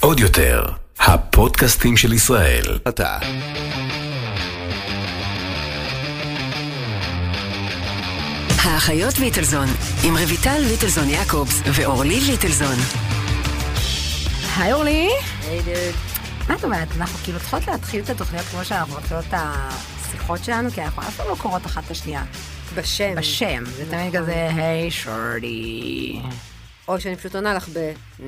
עוד יותר, הפודקאסטים של ישראל. אתה. האחיות ליטלזון, עם רויטל ליטלזון יעקובס ואורלי ליטלזון. היי אורלי. היי דוד. מה את אומרת? אנחנו כאילו צריכות להתחיל את התוכניות כמו שאנחנו מתחילות את השיחות שלנו, כי אנחנו אף פעם לא קוראות אחת את השנייה. בשם. בשם. זה תמיד כזה, היי שורדי. או שאני פשוט עונה לך ב... Mm,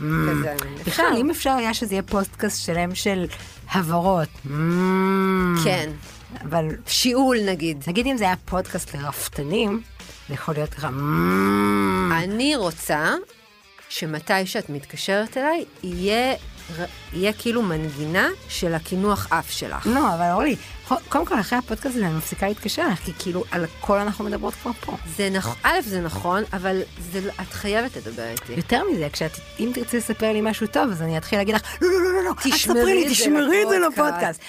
כזה. בכלל, אם אפשר היה שזה יהיה פודקאסט שלם של הבהרות. Mm. כן. אבל שיעול נגיד. נגיד אם זה היה פודקאסט לרפתנים, זה יכול להיות ככה. אני רוצה שמתי שאת מתקשרת אליי, יהיה... יהיה כאילו מנגינה של הקינוח אף שלך. לא, אבל אורלי, קודם כל אחרי הפודקאסט הזה אני מפסיקה להתקשר לך, כי כאילו על הכל אנחנו מדברות כבר פה. זה נכון, א', זה נכון, אבל זה, לא- את חייבת לדבר איתי. יותר מזה, כשאת, אם תרצי לספר לי משהו טוב, אז אני אתחיל להגיד לך, לא, לא, לא, לא, לא, אל תספרי לי, תשמרי את זה לפודקאסט." לפודקאסט.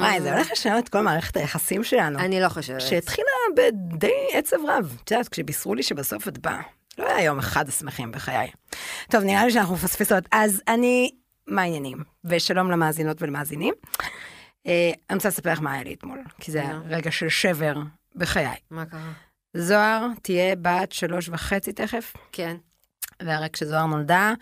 וואי, זה הולך לשנות את כל מערכת היחסים שלנו. אני לא חושבת. שהתחילה בדי עצב רב. את יודעת, כשבישרו לי שבסוף את באה. לא היה יום אחד השמחים בחיי. טוב, נראה לי שאנחנו מפספסות. אז אני, מה העניינים? ושלום למאזינות ולמאזינים. אה, אני רוצה לספר לך מה היה לי אתמול, כי זה היה. רגע של שבר בחיי. מה קרה? זוהר תהיה בת שלוש וחצי תכף, כן. והרי כשזוהר נולדה,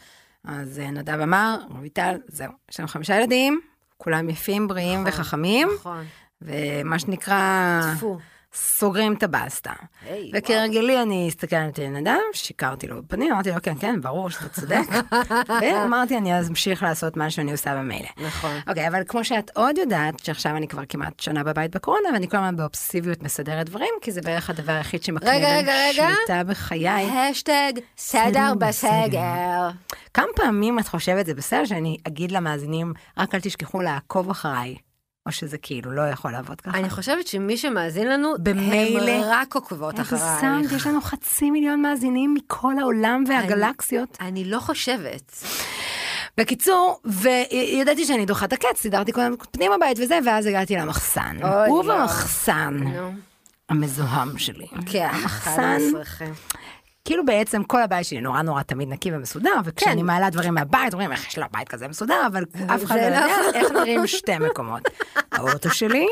אז אה, נדב אמר, רויטל, זהו, יש לנו חמישה ילדים, כולם יפים, בריאים נכון, וחכמים, נכון. ומה שנקרא, טפו. סוגרים את הבסטה. היי, וכהרגלי אני הסתכלתי על נדב, שיקרתי לו בפנים, אמרתי לו, כן, כן, ברור שאתה צודק. ואמרתי, אני אז אמשיך לעשות מה שאני עושה במילא. נכון. אוקיי, אבל כמו שאת עוד יודעת, שעכשיו אני כבר כמעט שנה בבית בקורונה, ואני כל הזמן באובססיביות מסדרת דברים, כי זה בערך הדבר היחיד שמקנה לי. שליטה בחיי. השטג סדר בסגר. כמה פעמים את חושבת זה בסדר שאני אגיד למאזינים, רק אל תשכחו לעקוב אחריי, או שזה כאילו לא יכול לעבוד ככה? אני חושבת שמי שמאזין לנו, במילא. הם רק עוקבות אחרייך. שמת, יש לנו חצי מיליון מאזינים מכל העולם והגלקסיות. אני לא חושבת. בקיצור, וידעתי שאני דוחה את הקץ, סידרתי קודם פנים הבית וזה, ואז הגעתי למחסן. אוי, ובמחסן. המזוהם שלי. כן, המחסן, 11. כאילו בעצם כל הבית שלי נורא נורא תמיד נקי ומסודר, וכשאני מעלה דברים מהבית, אומרים איך יש לה בית כזה מסודר, אבל אף אחד לא זה יודע. איך נראים שתי מקומות. האוטו שלי,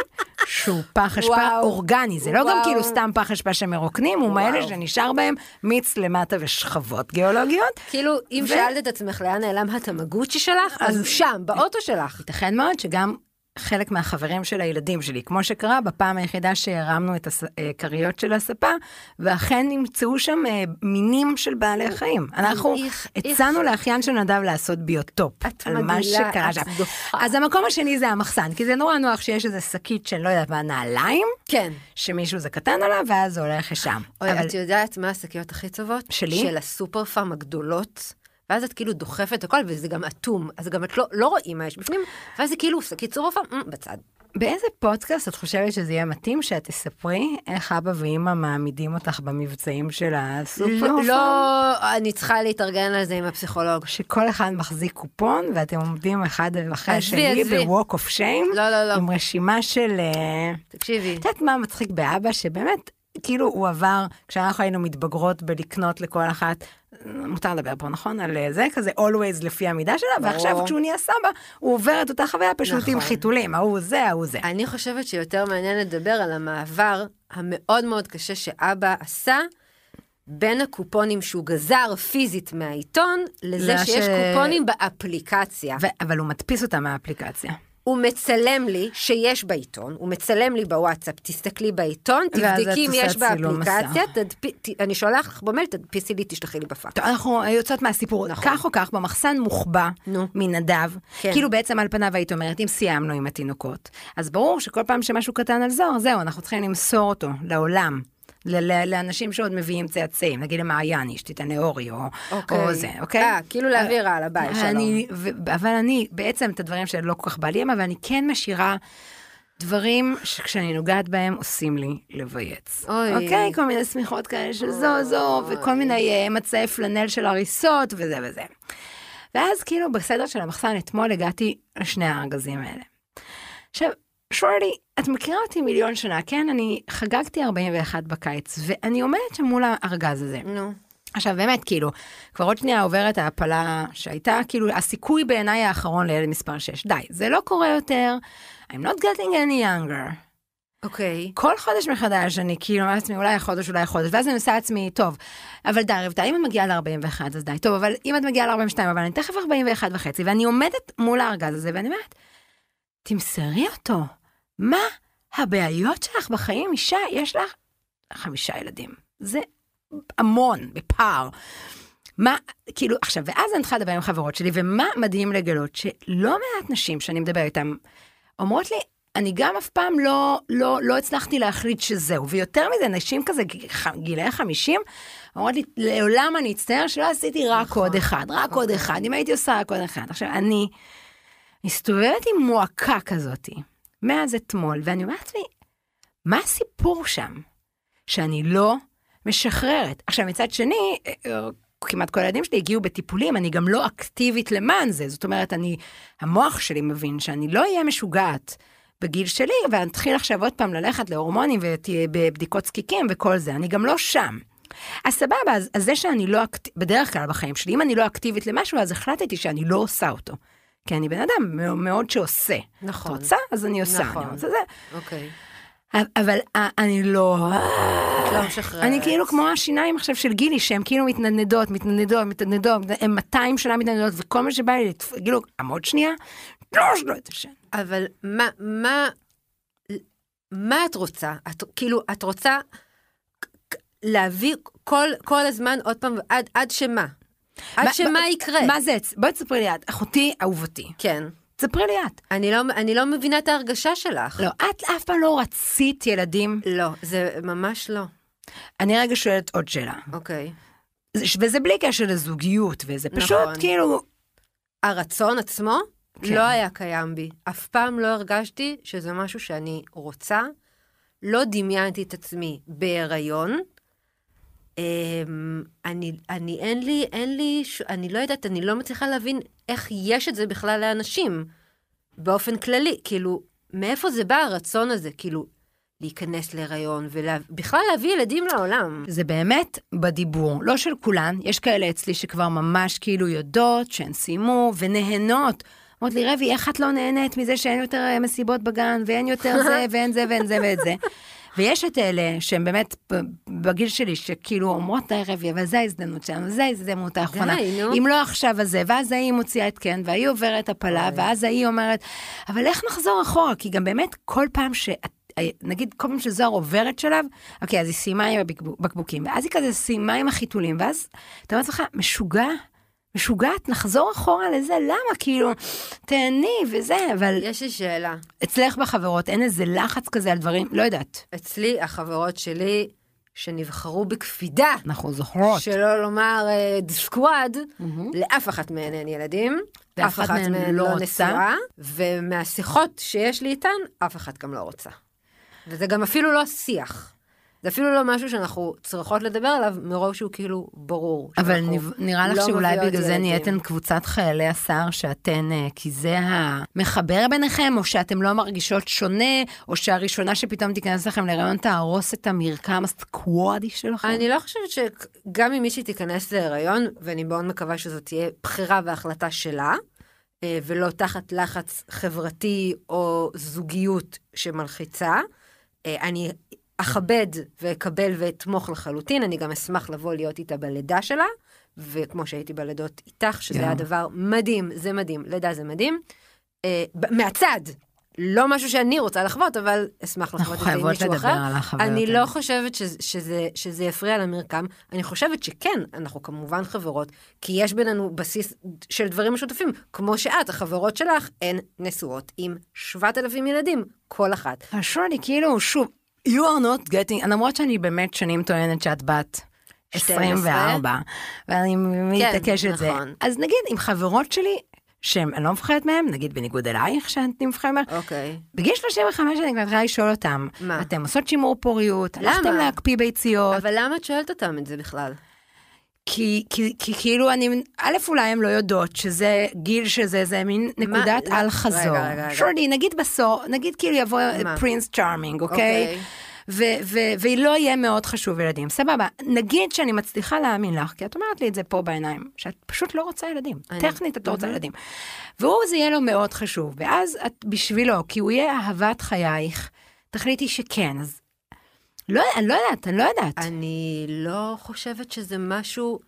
שהוא פח אשפה. אורגני, זה לא גם וואו. כאילו סתם פח אשפה שמרוקנים, הוא מאלה. שנשאר בהם מיץ למטה ושכבות גיאולוגיות. כאילו, אם ו- שאלת את עצמך לאן נעלם הטמגוצ'י שלך, אז הוא שם, באוטו שלך. ייתכן מאוד שגם חלק מהחברים של הילדים שלי, כמו שקרה בפעם היחידה שהרמנו את הכריות של הספה, ואכן נמצאו שם אה, מינים של בעלי חיים. אנחנו הצענו לאחיין של נדב לעשות ביוטופ על מה שקרה שם. אז המקום השני זה המחסן, כי זה נורא נוח שיש איזה שקית של לא יודעת מה, נעליים, כן. שמישהו זה קטן עליו, ואז זה הולך לשם. אוי, את יודעת מה השקיות הכי טובות? שלי? של הסופר פארם הגדולות. ואז את כאילו דוחפת הכל, וזה גם אטום, אז גם את לא, לא רואים מה יש בפנים, ואז זה כאילו שקית סופר פארם, אמ, בצד. באיזה פודקאסט את חושבת שזה יהיה מתאים שאת תספרי איך אבא ואימא מעמידים אותך במבצעים של הסופר? לא, לא, אני צריכה להתארגן על זה עם הפסיכולוג. שכל אחד מחזיק קופון ואתם עומדים אחד אחרי השני. ב-walk of shame, לא, לא, לא. עם רשימה של... אה, תקשיבי, את יודעת מה מצחיק באבא? שבאמת, כאילו הוא עבר, כשאנחנו היינו מתבגרות בלקנות לכל אחת, מותר לדבר פה, נכון? על אה, זה, כזה always לפי המידה שלה, ברור. ועכשיו כשהוא נהיה סבא, הוא עובר את אותה חוויה פשוט עם נכון. חיתולים, ההוא זה, ההוא זה. אני חושבת שיותר מעניין לדבר על המעבר המאוד מאוד קשה שאבא עשה בין הקופונים שהוא גזר פיזית מהעיתון, לזה שיש קופונים באפליקציה. ו- אבל הוא מדפיס אותה מהאפליקציה. הוא מצלם לי שיש בעיתון, הוא מצלם לי בוואטסאפ, תסתכלי בעיתון, תבדקי אם יש באפליקציה. תדפי, ת, אני שולח במייל, תדפיסי לי, תשלחי לי בפאק. אנחנו יוצאות מהסיפור, נכון. כך או כך, במחסן מוחבא נו. מנדב, כן. כאילו בעצם על פניו היית אומרת, אם סיימנו עם התינוקות, אז ברור שכל פעם שמשהו קטן על זוהר, זהו, אנחנו צריכים למסור אותו לעולם. לאנשים שעוד מביאים צאצאים, נגיד למעיין אשתי, תיתן לאורי, או, או זה, אוקיי? אה, כאילו להעביר הלאה, ביי, שלום. אבל אני, בעצם את הדברים שלא כל כך בא לי, אבל אני כן משאירה דברים שכשאני נוגעת בהם עושים לי לבייץ. אוי. אוקיי? כל מיני שמיכות כאלה של זו זו, וכל מיני אה, מצעי פלנל של הריסות וזה וזה. ואז כאילו בסדר של המחסן אתמול הגעתי לשני הארגזים האלה. עכשיו, שורלי, את מכירה אותי מיליון שנה, כן? אני חגגתי 41 בקיץ, ואני עומדת שם מול הארגז הזה. נו, עכשיו באמת, כאילו, כבר עוד שנייה עוברת ההפלה שהייתה, כאילו, הסיכוי בעיניי האחרון לילד מספר 6. די, זה לא קורה יותר, I'm not getting any younger. אוקיי. כל חודש מחדש אני כאילו אומרת לעצמי אולי חודש אולי חודש ואז אני עושה לעצמי טוב אבל די רבתה אם את מגיעה ל-41 אז די טוב אבל אם את מגיעה ל-42 אבל אני תכף 41 וחצי ואני עומדת מול הארגז הזה ואני אומרת תמסרי אותו מה הבעיות שלך בחיים אישה יש לך חמישה ילדים זה המון בפער. מה, כאילו, עכשיו, ואז אני צריכה לדבר עם חברות שלי, ומה מדהים לגלות? שלא מעט נשים שאני מדבר איתן, אומרות לי, אני גם אף פעם לא, לא, לא הצלחתי להחליט שזהו. ויותר מזה, נשים כזה, גילאי 50, אומרות לי, לעולם אני אצטער שלא עשיתי רק נכון. עוד אחד, רק עוד אוקיי. אחד, אם הייתי עושה רק עוד אחד. עכשיו, אני מסתובבת עם מועקה כזאתי, מאז אתמול, ואני אומרת לעצמי, מה הסיפור שם? שאני לא משחררת. עכשיו, מצד שני, אה, כמעט כל הילדים שלי הגיעו בטיפולים, אני גם לא אקטיבית למען זה. זאת אומרת, אני, המוח שלי מבין שאני לא אהיה משוגעת בגיל שלי, ואני אתחיל עכשיו עוד פעם ללכת להורמונים ותהיה בבדיקות זקיקים וכל זה, אני גם לא שם. אז סבבה, אז, אז זה שאני לא אקטיבית, בדרך כלל בחיים שלי, אם אני לא אקטיבית למשהו, אז החלטתי שאני לא עושה אותו. כי אני בן אדם מאוד, שעושה. נכון. את רוצה? אז אני עושה. נכון. אני רוצה זה. אוקיי. אבל אה, אני לא... את לא משחררת. אני כאילו כמו השיניים עכשיו של גילי, שהן כאילו מתנדנדות, מתנדנדות, מתנדנדות, הן 200 שנה מתנדנדות, וכל מה שבא לי, כאילו, עמוד שנייה, לא שלו את השם. אבל מה, מה, מה את רוצה? את, כאילו, את רוצה להביא כל, כל הזמן עוד פעם, עד, עד שמה? עד מה- שמה מה- יקרה? מה זה? בואי תספרי לי את, אחותי אהובתי. כן. תספרי לי את. אני לא, אני לא מבינה את ההרגשה שלך. לא, את אף פעם לא רצית ילדים. לא, זה ממש לא. אני רגע שואלת עוד שאלה. אוקיי. זה- וזה בלי קשר לזוגיות, וזה פשוט נכון. כאילו... הרצון עצמו כן. לא היה קיים בי. אף פעם לא הרגשתי שזה משהו שאני רוצה. לא דמיינתי את עצמי בהיריון. אמ, אני, אני, אין לי, אין לי, אני לא יודעת, אני לא מצליחה להבין איך יש את זה בכלל לאנשים, באופן כללי. כאילו, מאיפה זה בא הרצון הזה? כאילו, להיכנס להיריון ובכלל להביא ילדים לעולם. זה באמת בדיבור, לא של כולן, יש כאלה אצלי שכבר ממש כאילו יודעות שהן סיימו ונהנות. אומרות לי, רבי, איך את לא נהנית מזה שאין יותר אה, מסיבות בגן, ואין יותר זה, ואין זה, ואין זה, ואת זה. ויש את אלה שהן באמת בגיל שלי, שכאילו אומרות, די רבי, אבל זו ההזדמנות שלנו, זו ההזדמנות האחרונה. די, נו. אם לא עכשיו אז זה, ואז ההיא מוציאה את כן, וההיא עוברת הפלה, ואז ההיא אומרת, אבל איך נחזור אחורה? כי גם באמת כל פעם שאת... נגיד כל פעם שזוהר עוברת שלב, אוקיי, אז היא סיימה עם הבקבוקים, ואז היא כזה סיימה עם החיתולים, ואז אתה אומר לעצמך, משוגע, משוגעת, נחזור אחורה לזה, למה? כאילו, תהני וזה, אבל יש לי שאלה. אצלך בחברות אין איזה לחץ כזה על דברים, לא יודעת, אצלי, החברות שלי, שנבחרו בקפידה, אנחנו זוכרות. שלא לומר סקוואד, לאף אחת מהן אין ילדים, אף אחת מהן לא לא. נשואה, ומהשיחות שיש לי איתן, אף אחת גם לא רוצה. וזה גם אפילו לא שיח. זה אפילו לא משהו שאנחנו צריכות לדבר עליו, מרוב שהוא כאילו ברור. אבל נראה לך לא שאולי בגלל זה. נהייתן קבוצת חיילי הסער שאתן, אה, כי זה המחבר ביניכם, או שאתן לא מרגישות שונה, או שהראשונה שפתאום תיכנס לכם להיריון תהרוס את המרקם הסקוואדי שלכם. אני לא חושבת שגם אם מישהי תיכנס להיריון, ואני מאוד מקווה שזאת תהיה בחירה והחלטה שלה, אה, ולא תחת לחץ חברתי או זוגיות שמלחיצה, אה, אני אכבד ואקבל ואתמוך לחלוטין, אני גם אשמח לבוא להיות איתה בלידה שלה, וכמו שהייתי בלידות איתך, שזה היה יואו. דבר מדהים, זה מדהים, לידה זה מדהים. אה, מהצד, לא משהו שאני רוצה לחוות, אבל אשמח לחוות את זה עם מישהו אחר. אני. לא חושבת שזה, שזה, שזה יפריע למרקם, אני חושבת שכן, אנחנו כמובן חברות, כי יש בינינו בסיס של דברים משותפים, כמו שאת, החברות שלך הן נשואות עם 7,000 ילדים, כל אחת. אבל שולי, כאילו, שוב, you are not getting, למרות שאני באמת שנים טוענת שאת בת 24, ואני מתעקשת זה. נכון. אז נגיד, עם חברות שלי, שהן, אני לא מפחדת מהן, נגיד בניגוד אלייך, שאת מהן, אוקיי. בגיל 35 אני כבר מתחילה לשאול אותם, מה? אתם עושות שימור פוריות? הלכתם להקפיא ביציות, אבל למה את שואלת אותם את זה בכלל? כי, כי, כי כאילו אני, א', אולי הן לא יודעות שזה גיל שזה, זה מין נקודת לא- על חזור. רגע, רגע, רגע. שולי, נגיד בסוף, נגיד כאילו יבוא מה? פרינס צ'ארמינג, אוקיי? אוקיי. ו- ו- והיא לא יהיה מאוד חשוב ילדים. סבבה, נגיד שאני מצליחה להאמין לך, כי את אומרת לי את זה פה בעיניים, שאת פשוט לא רוצה ילדים. אני- טכנית את לא רוצה. ילדים. והוא, זה יהיה לו מאוד חשוב, ואז את בשבילו, כי הוא יהיה אהבת חייך, תחליטי שכן, אז... לא, אני לא יודעת, אני לא יודעת. אני לא חושבת שזה משהו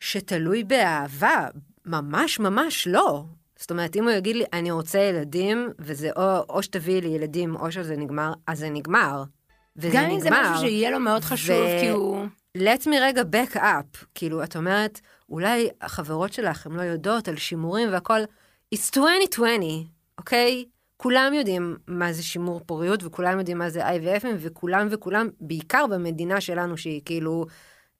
שתלוי באהבה, ממש ממש לא. זאת אומרת, אם הוא יגיד לי, אני רוצה ילדים, וזה או, או שתביאי לי ילדים, או שזה נגמר, אז זה נגמר. וזה גם נגמר. אם זה משהו שיהיה לו מאוד חשוב, ו- כי הוא... let me רגע back up. כאילו, את אומרת, אולי החברות שלך, הן לא יודעות על שימורים והכל. It's 2020, אוקיי? כולם יודעים מה זה שימור פוריות, וכולם יודעים מה זה IVF, וכולם וכולם, בעיקר במדינה שלנו, שהיא כאילו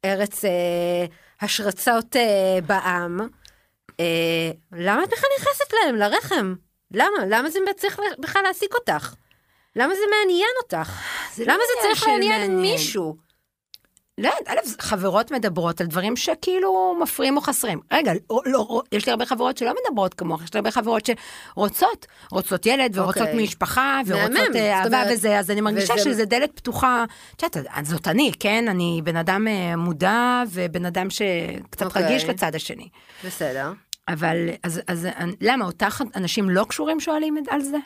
ארץ אה, השרצות אה, בעם. אה, למה את בכלל נכנסת להם, לרחם? למה? למה זה צריך בכלל להעסיק אותך? למה זה מעניין אותך? זה לא למה זה עניין צריך לעניין מעניין. מישהו? לא יודעת, א', חברות מדברות על דברים שכאילו מפריעים או חסרים. רגע, לא, לא, יש לי הרבה חברות שלא מדברות כמוך, יש לי הרבה חברות שרוצות, רוצות ילד ורוצות אוקיי. משפחה ורוצות מהמם, אה, אהבה אומרת, וזה, אז אני מרגישה וזה- שזה דלת פתוחה. את יודעת, זאת אני, כן? אני בן אדם אה, מודע ובן אדם שקצת אוקיי. רגיש לצד השני. בסדר. אבל, אז, אז למה, אותך אנשים לא קשורים שואלים על זה?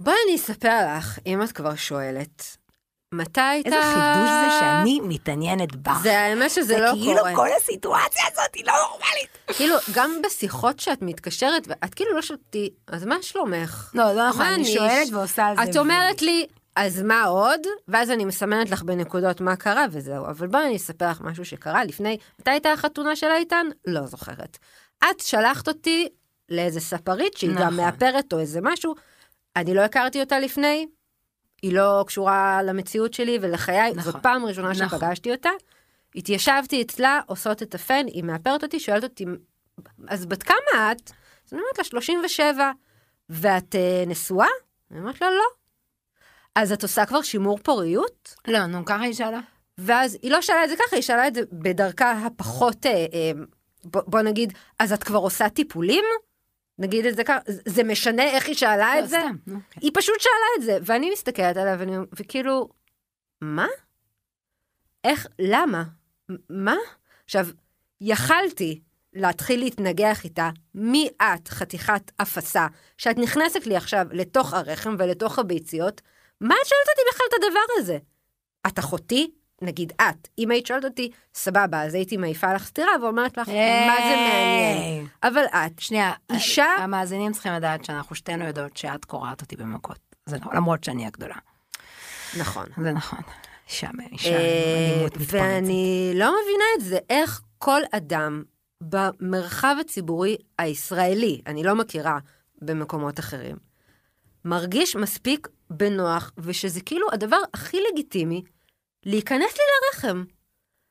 בואי אני אספר לך, אם את כבר שואלת, מתי הייתה... איזה חידוש זה שאני מתעניינת בך. זה האמת שזה זה לא כאילו קורה. כל הסיטואציה הזאת היא לא נורמלית. כאילו, גם בשיחות שאת מתקשרת, ואת כאילו לא שואלתי, אז מה שלומך? לא, לא נכון, אני שואלת ועושה על זה. את אומרת לי, אז מה עוד? ואז אני מסמנת לך בנקודות מה קרה וזהו. אבל בואי אני אספר לך משהו שקרה לפני, מתי הייתה החתונה של איתן? לא זוכרת. את שלחת אותי לאיזה ספרית שהיא גם נכון. מאפרת או איזה משהו, אני לא הכרתי אותה לפני, היא לא קשורה למציאות שלי ולחיי, נכון. זאת פעם ראשונה נכון. שפגשתי אותה. התיישבתי אצלה, עושות את הפן, היא מאפרת אותי, שואלת אותי, אז בת כמה את? אז אני אומרת לה, 37. ואת uh, נשואה? אני אומרת לה, לא. אז את עושה כבר שימור פוריות? לא, נו, ככה היא שאלה. ואז היא לא שאלה את זה ככה, היא שאלה את זה בדרכה הפחות, אה, אה, בוא, בוא נגיד, אז את כבר עושה טיפולים? נגיד את זה ככה, זה משנה איך היא שאלה לא, את זה? סתם, כן. היא פשוט שאלה את זה, ואני מסתכלת עליה ואני, וכאילו, מה? איך, למה? מה? עכשיו, יכלתי להתחיל להתנגח איתה, מי את, חתיכת אפסה, שאת נכנסת לי עכשיו לתוך הרחם ולתוך הביציות, מה את שואלת אותי בכלל את הדבר הזה? את אחותי? נגיד את, אם היית שואלת אותי, סבבה, אז הייתי מעיפה לך סטירה ואומרת לך, מה זה מעניין? היי. אבל את, שנייה, אישה- המאזינים צריכים לדעת שאנחנו שתינו יודעות שאת קורעת אותי במכות. זה נכון, למרות שאני הגדולה. נכון. זה נכון. אישה, אישה, אה, אלימות מתפרצת. ואני לא מבינה את זה, איך כל אדם במרחב הציבורי הישראלי, אני לא מכירה במקומות אחרים, מרגיש מספיק בנוח, ושזה כאילו הדבר הכי לגיטימי, להיכנס לי לרחם.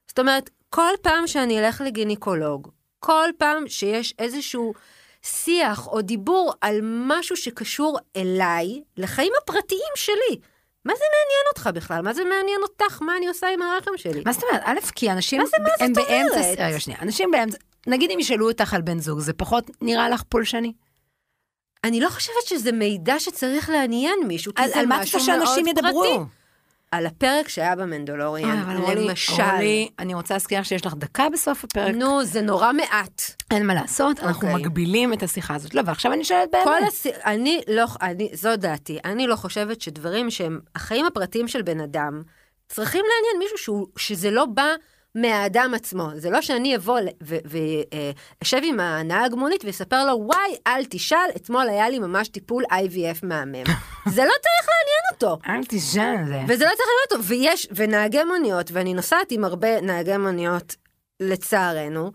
זאת אומרת, כל פעם שאני אלך לגינקולוג, כל פעם שיש איזשהו שיח או דיבור על משהו שקשור אליי, לחיים הפרטיים שלי, מה זה מעניין אותך בכלל? מה זה מעניין אותך? מה אני עושה עם הרחם שלי? מה זאת אומרת? א', כי אנשים מה זה, מה הם זאת באמצע... אומרת? רגע, שנייה. אנשים באמצע... נגיד אם ישאלו אותך על בן זוג, זה פחות נראה לך פולשני? אני לא חושבת שזה מידע שצריך לעניין מישהו, כי על זה על מה את משהו רוצה שאנשים מאוד ידברו? על הפרק שהיה במנדלוריאן, למשל. אורלי, אני רוצה להזכיר שיש לך דקה בסוף הפרק. נו, זה נורא מעט. אין מה לעשות, אנחנו אוקיי. מגבילים את השיחה הזאת. לא, ועכשיו אני שואלת באמת. כל הס... אני לא, אני, זו דעתי, אני לא חושבת שדברים שהם החיים הפרטיים של בן אדם, צריכים לעניין מישהו שהוא, שזה לא בא מהאדם עצמו. זה לא שאני אבוא ואשב עם הנהג מונית ואספר לו, וואי, אל תשאל, אתמול היה לי ממש טיפול IVF מהמם. זה לא צריך לעניין אותו. אל תשאל. וזה לא צריך לעניין אותו. ויש, ונהגי מוניות, ואני נוסעת עם הרבה נהגי מוניות, לצערנו,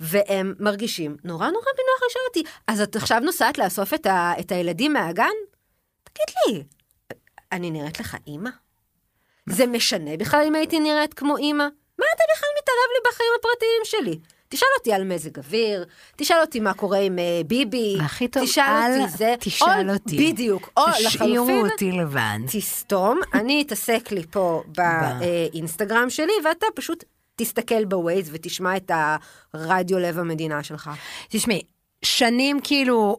והם מרגישים נורא נורא בנוח לשאול אותי, אז את עכשיו נוסעת לאסוף את, ה, את הילדים מהגן? תגיד לי, אני נראית לך אימא? זה משנה בכלל אם הייתי נראית כמו אימא? מה אתה בכלל מתערב לי בחיים הפרטיים שלי? תשאל אותי על מזג אוויר, תשאל אותי מה קורה עם אה, ביבי, הכי טוב, תשאל אל אותי זה, תשאל או, אותי. בדיוק, או תשאירו לחלופין, אותי לבד. תסתום, אני אתעסק לי פה באינסטגרם שלי, ואתה פשוט תסתכל בווייז ותשמע את הרדיו לב המדינה שלך. תשמעי, שנים כאילו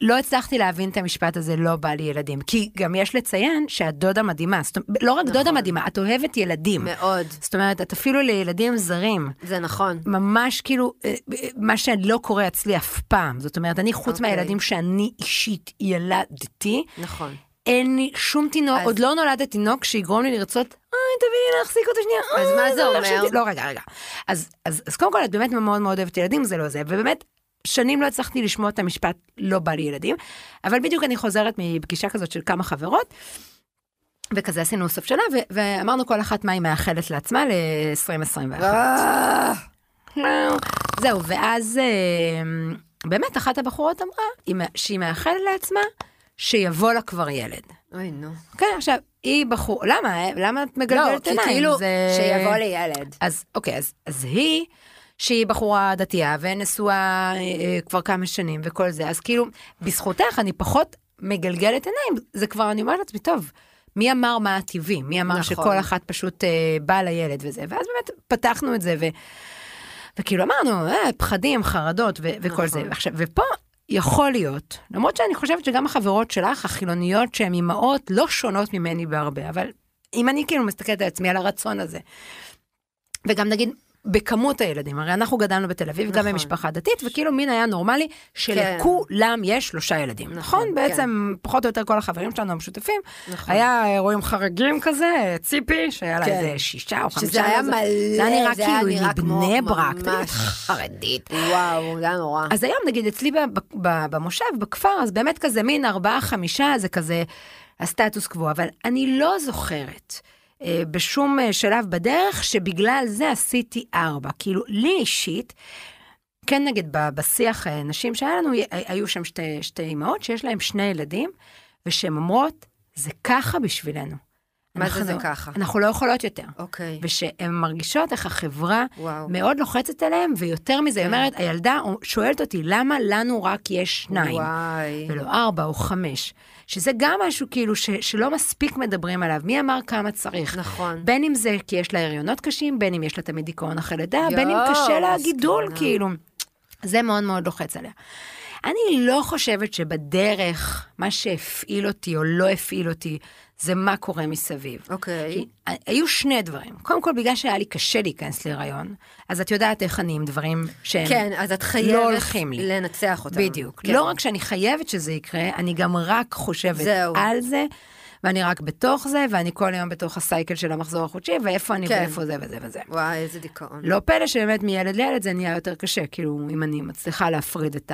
לא הצלחתי להבין את המשפט הזה, לא בא לי ילדים. כי גם יש לציין שאת דודה מדהימה. זאת לא רק נכון. דודה מדהימה, את אוהבת ילדים. מאוד. זאת אומרת, את אפילו לילדים זרים. זה נכון. ממש כאילו, אה, אה, מה שלא קורה אצלי אף פעם. זאת אומרת, אני חוץ אוקיי. מהילדים שאני אישית ילדתי, נכון. אין לי שום תינוק, אז- עוד לא נולד תינוק שיגרום לי לרצות, אוי, תביאי לי להחזיק אותו שנייה. אז מה זה לא אומר? להחזיק- לא, רגע, רגע. אז, אז, אז קודם כל, את באמת מאוד מאוד אוהבת ילדים, זה לא זה, ובאמת, שנים לא הצלחתי לשמוע את המשפט, לא בא לי ילדים, אבל בדיוק אני חוזרת מפגישה כזאת של כמה חברות, וכזה עשינו סוף שנה, ו- ואמרנו כל אחת מה היא מאחלת לעצמה ל-2021. אה, זהו, ואז אה, באמת אחת הבחורות אמרה שהיא מאחלת לעצמה שיבוא לה כבר ילד. אוי, נו. כן, עכשיו, היא בחור, למה? למה את לא, מגלגלת כי עיניים? כאילו, זה- שיבוא לילד. אז אוקיי, אז היא, שהיא בחורה דתייה ונשואה אה, אה, כבר כמה שנים וכל זה, אז כאילו, בזכותך אני פחות מגלגלת עיניים, זה כבר, אני אומרת לעצמי, טוב, מי אמר מה הטבעי? מי אמר נכון. שכל אחת פשוט אה, באה לילד וזה? ואז באמת פתחנו את זה, ו, וכאילו אמרנו, אה, פחדים, חרדות ו, וכל נכון. זה. עכשיו, ופה יכול להיות, למרות שאני חושבת שגם החברות שלך, החילוניות שהן אימהות, לא שונות ממני בהרבה, אבל אם אני כאילו מסתכלת על עצמי, על הרצון הזה, וגם נגיד, בכמות הילדים, הרי אנחנו גדלנו בתל אביב, גם נכון. במשפחה דתית, וכאילו מין היה נורמלי שלכולם יש שלושה ילדים, נכון, נכון? כן. בעצם פחות או יותר כל החברים שלנו המשותפים, נכון. היה אירועים חריגים כזה, ציפי, שהיה לה כן. איזה שישה או חמישה. שזה היה לא זה- מלא, זה היה נראה כאילו היא מבני ברק, ממש. חרדית. וואו, זה היה נורא. אז היום נגיד אצלי במושב, בכפר, אז באמת כזה מין ארבעה, חמישה, זה כזה הסטטוס קוו, אבל אני לא זוכרת בשום אה, שלב בדרך שבגלל זה עשיתי ארבע. כאילו, לי אישית, כן נגיד בשיח אה, נשים שהיה לנו, היו שם שתי, שתי אימהות שיש להם שני ילדים, ושהן אומרות, זה ככה בשבילנו. מה זה אנחנו- זה ככה? אנחנו לא יכולות יותר. אוקיי. ושהן מרגישות איך החברה וואו. מאוד לוחצת עליהם, ויותר מזה, היא כן. אומרת, הילדה שואלת אותי, למה לנו רק יש שניים, וואי. ולא ארבע או חמש? שזה גם משהו כאילו ש, שלא מספיק מדברים עליו, מי אמר כמה צריך? נכון. בין אם זה כי יש לה הריונות קשים, בין אם יש לה תמיד דיכאון אחרי לידה, בין אם קשה לה מסכנה. כאילו. זה מאוד מאוד לוחץ עליה. אני לא חושבת שבדרך, מה שהפעיל אותי או לא הפעיל אותי, זה מה קורה מסביב. אוקיי. כי היו שני דברים. קודם כל, בגלל שהיה לי קשה להיכנס להיריון, אז את יודעת איך אני עם דברים שהם כן, אז את לא חייבת הולכים לי. לנצח אותם. בדיוק. כן. לא רק שאני חייבת שזה יקרה, אני גם רק חושבת זהו. על זה, ואני רק בתוך זה, ואני כל היום בתוך הסייקל של המחזור החודשי, ואיפה אני כן. ואיפה זה וזה וזה. וואי, איזה דיכאון. לא פלא שבאמת מילד לילד זה נהיה יותר קשה, כאילו, אם אני מצליחה להפריד את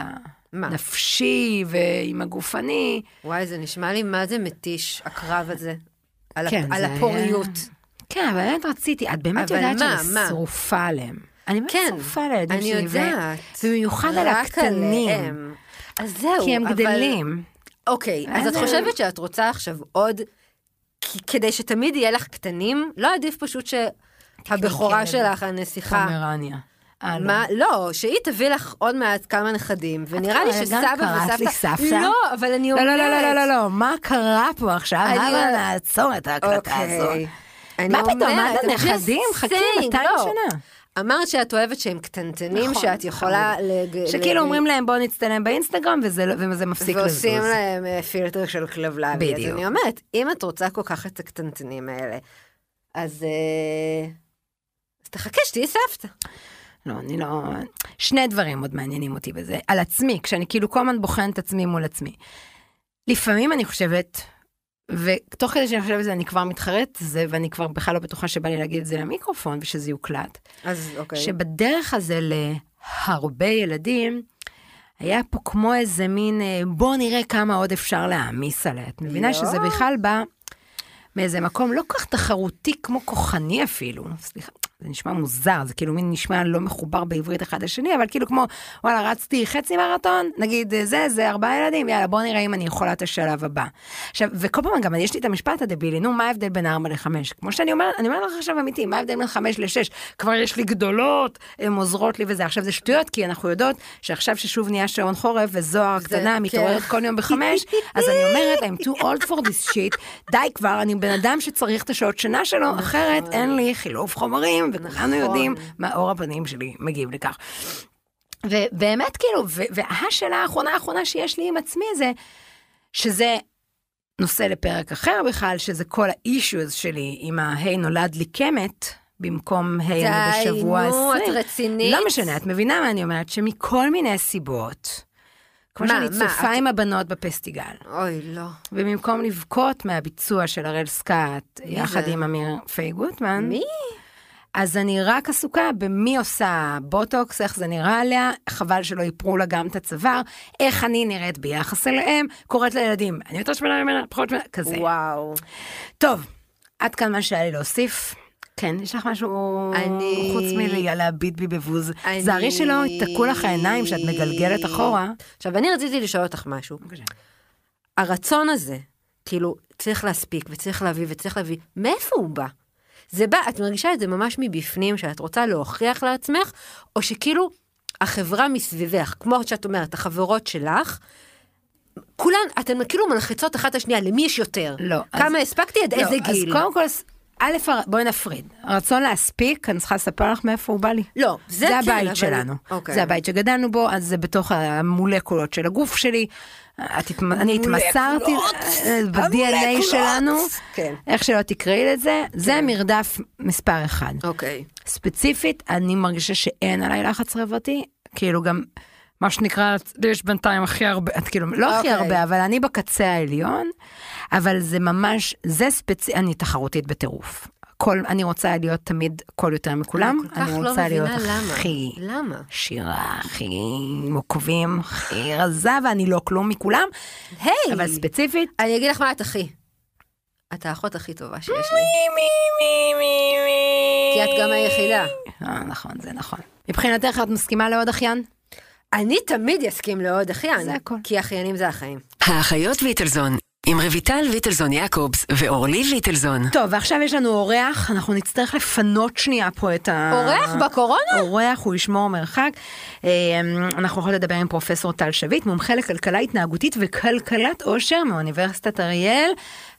מה? הנפשי ועם הגופני. וואי, זה נשמע לי מה זה מתיש, הקרב הזה. על, כן, הפ... על זה היה- הפוריות. כן, אבל באמת רציתי, את באמת יודעת מה, שאני מה? שרופה עליהם. אני באמת כן, שרופה על הילדים אני שלי. ו- יודעת. ובמיוחד על רק הקטנים. עליהם. אז זהו, כי הם אבל- גדלים. אוקיי, אז אז את חושבת שאת רוצה עכשיו עוד, כי- כדי שתמיד יהיה לך קטנים, לא עדיף פשוט שהבכורה. שלך, הנסיכה, פומרניה. לא. מה, לא, שהיא תביא לך עוד מעט כמה נכדים, ונראה לי שסבא וסבתא... לי סבתא? לא, אבל אני לא, אומרת... לא, לא, לא, לא, לא, מה קרה פה עכשיו? אני- הבה נעצור את ההקלטה. אוקיי. אני מה פתאום, מה זה נכדים? חכי saying, 200 לא. שנה. אמרת שאת אוהבת שהם קטנטנים, נכון, שאת יכולה... לג- שכאילו ל- אומרים להם בואו נצטלם באינסטגרם וזה לא- וזה מפסיק לזוז. ועושים להם אה, פילטר של כלבלבי. אז בדיוק. אני אומרת, אם את רוצה כל כך את הקטנטנים האלה, אז אה, אז תחכה שתהיי סבתא. לא, אני לא... שני דברים עוד מעניינים אותי בזה. על עצמי, כשאני כאילו כל הזמן בוחנת עצמי מול עצמי. לפעמים אני חושבת, ותוך כדי שאני חושבת על זה אני כבר מתחרט זה, ואני כבר בכלל לא בטוחה שבא לי להגיד את זה למיקרופון ושזה יוקלט. אז אוקיי. שבדרך הזה להרבה ילדים, היה פה כמו איזה מין, אה, בוא נראה כמה עוד אפשר להעמיס עליה. את מבינה יואו. שזה בכלל בא מאיזה מקום לא כל כך תחרותי כמו כוחני אפילו. סליחה, זה נשמע מוזר, זה כאילו מין נשמע לא מחובר בעברית אחד לשני, אבל כאילו כמו, וואלה, רצתי חצי מרתון, נגיד אה, זה, זה ארבעה ילדים, יאללה, בוא נראה אם אני יכולה את השלב הבא. עכשיו, וכל פעם גם יש לי את המשפט הדבילי, נו, מה ההבדל בין ארבע לחמש? כמו שאני אומרת, אני אומרת לך עכשיו אמיתי, מה ההבדל בין חמש לשש? כבר יש לי גדולות, הן עוזרות לי וזה. עכשיו זה שטויות, כי אנחנו יודעות שעכשיו ששוב נהיה שעון חורף, וזוהר הקטנה כן. מתעוררת כל יום בחמש, אז אני אומרת, I'm too old for this shit, די כבר, אני בן אדם שצריך את השעות שינה שלו, אחרת אין לי חילוף חומרים, וכולנו נכון. יודעים מה אור הפנים שלי מגיב לכך. ובאמת, כאילו, והשאלה האחרונה האחרונה שיש לי עם עצמי זה, שזה נושא לפרק אחר בכלל, שזה כל האישוז שלי עם ה"הי נולד לי קמת", במקום "היי אני בשבוע די, נו, עשרים". את רצינית? לא משנה, את מבינה מה אני אומרת? שמכל מיני סיבות, כמו מה, שאני מה, צופה את- עם הבנות בפסטיגל, אוי, לא. ובמקום לבכות מהביצוע של הראל סקאט, יחד זה? עם אמיר פיי גוטמן, מי? אז אני רק עסוקה במי עושה בוטוקס, איך זה נראה עליה, חבל שלא איפרו לה גם את הצוואר, איך אני נראית ביחס אליהם, קוראת לילדים, אני יותר שמנה ממנה, פחות שמנה, כזה. וואו. טוב, עד כאן מה שהיה לי להוסיף. כן, יש לך משהו אני- חוץ מלהביט בי בבוז. אני- זהרי שלא יתקעו לך העיניים שאת מגלגלת אחורה. עכשיו, אני רציתי לשאול אותך משהו. הרצון הזה, כאילו, צריך להספיק וצריך להביא וצריך להביא, מאיפה הוא בא? זה בא, את מרגישה את זה ממש מבפנים, שאת רוצה להוכיח לעצמך, או שכאילו החברה מסביבך, כמו שאת אומרת, החברות שלך, כולן, אתן כאילו מלחיצות אחת את השנייה, למי יש יותר? לא, כמה אז- הספקתי, עד לא, איזה גיל? אז קודם כל, א', בואי נפריד. הרצון להספיק, אני צריכה לספר לך מאיפה הוא בא לי. לא, זה זה כן, הבית אבל- שלנו. אוקיי. זה הבית שגדלנו בו, אז זה בתוך המולקולות של הגוף שלי. את התמ- אני התמסרתי אה, ב-DNA שלנו, כן. איך שלא תקראי לזה, זה מרדף מספר אחד. אוקיי. ספציפית, אני מרגישה שאין עליי לחץ חברתי, כאילו גם, מה שנקרא, יש בינתיים הכי הרבה, את כאילו, לא הכי אוקיי. הרבה, אבל אני בקצה העליון, אבל זה ממש, זה ספציפי, אני תחרותית בטירוף. כל, אני רוצה להיות תמיד קול יותר מכולם, אני אני לא רוצה להיות מבינה למה. הכי למה? שירה, הכי עם עוקבים, הכי רזה, ואני לא כלום מכולם, היי! אבל ספציפית, אני אגיד לך מה את הכי. את האחות הכי טובה שיש לי. מי, מי, מי, מי, מי. כי את גם היחידה. אה, נכון, זה נכון. מבחינתך את מסכימה לעוד אחיין? אני תמיד אסכים לעוד אחיין. זה הכל. כי אחיינים זה החיים. האחיות ליטלזון, עם רויטל ליטלזון יעקובס ואורלי ליטלזון. טוב, ועכשיו יש לנו אורח, אנחנו נצטרך לפנות שנייה פה את ה... אורח בקורונה? אורח, הוא ישמור מרחק. אה, אנחנו יכולים לדבר עם פרופסור טל שביט, מומחה לכלכלה התנהגותית וכלכלת עושר מאוניברסיטת אריאל.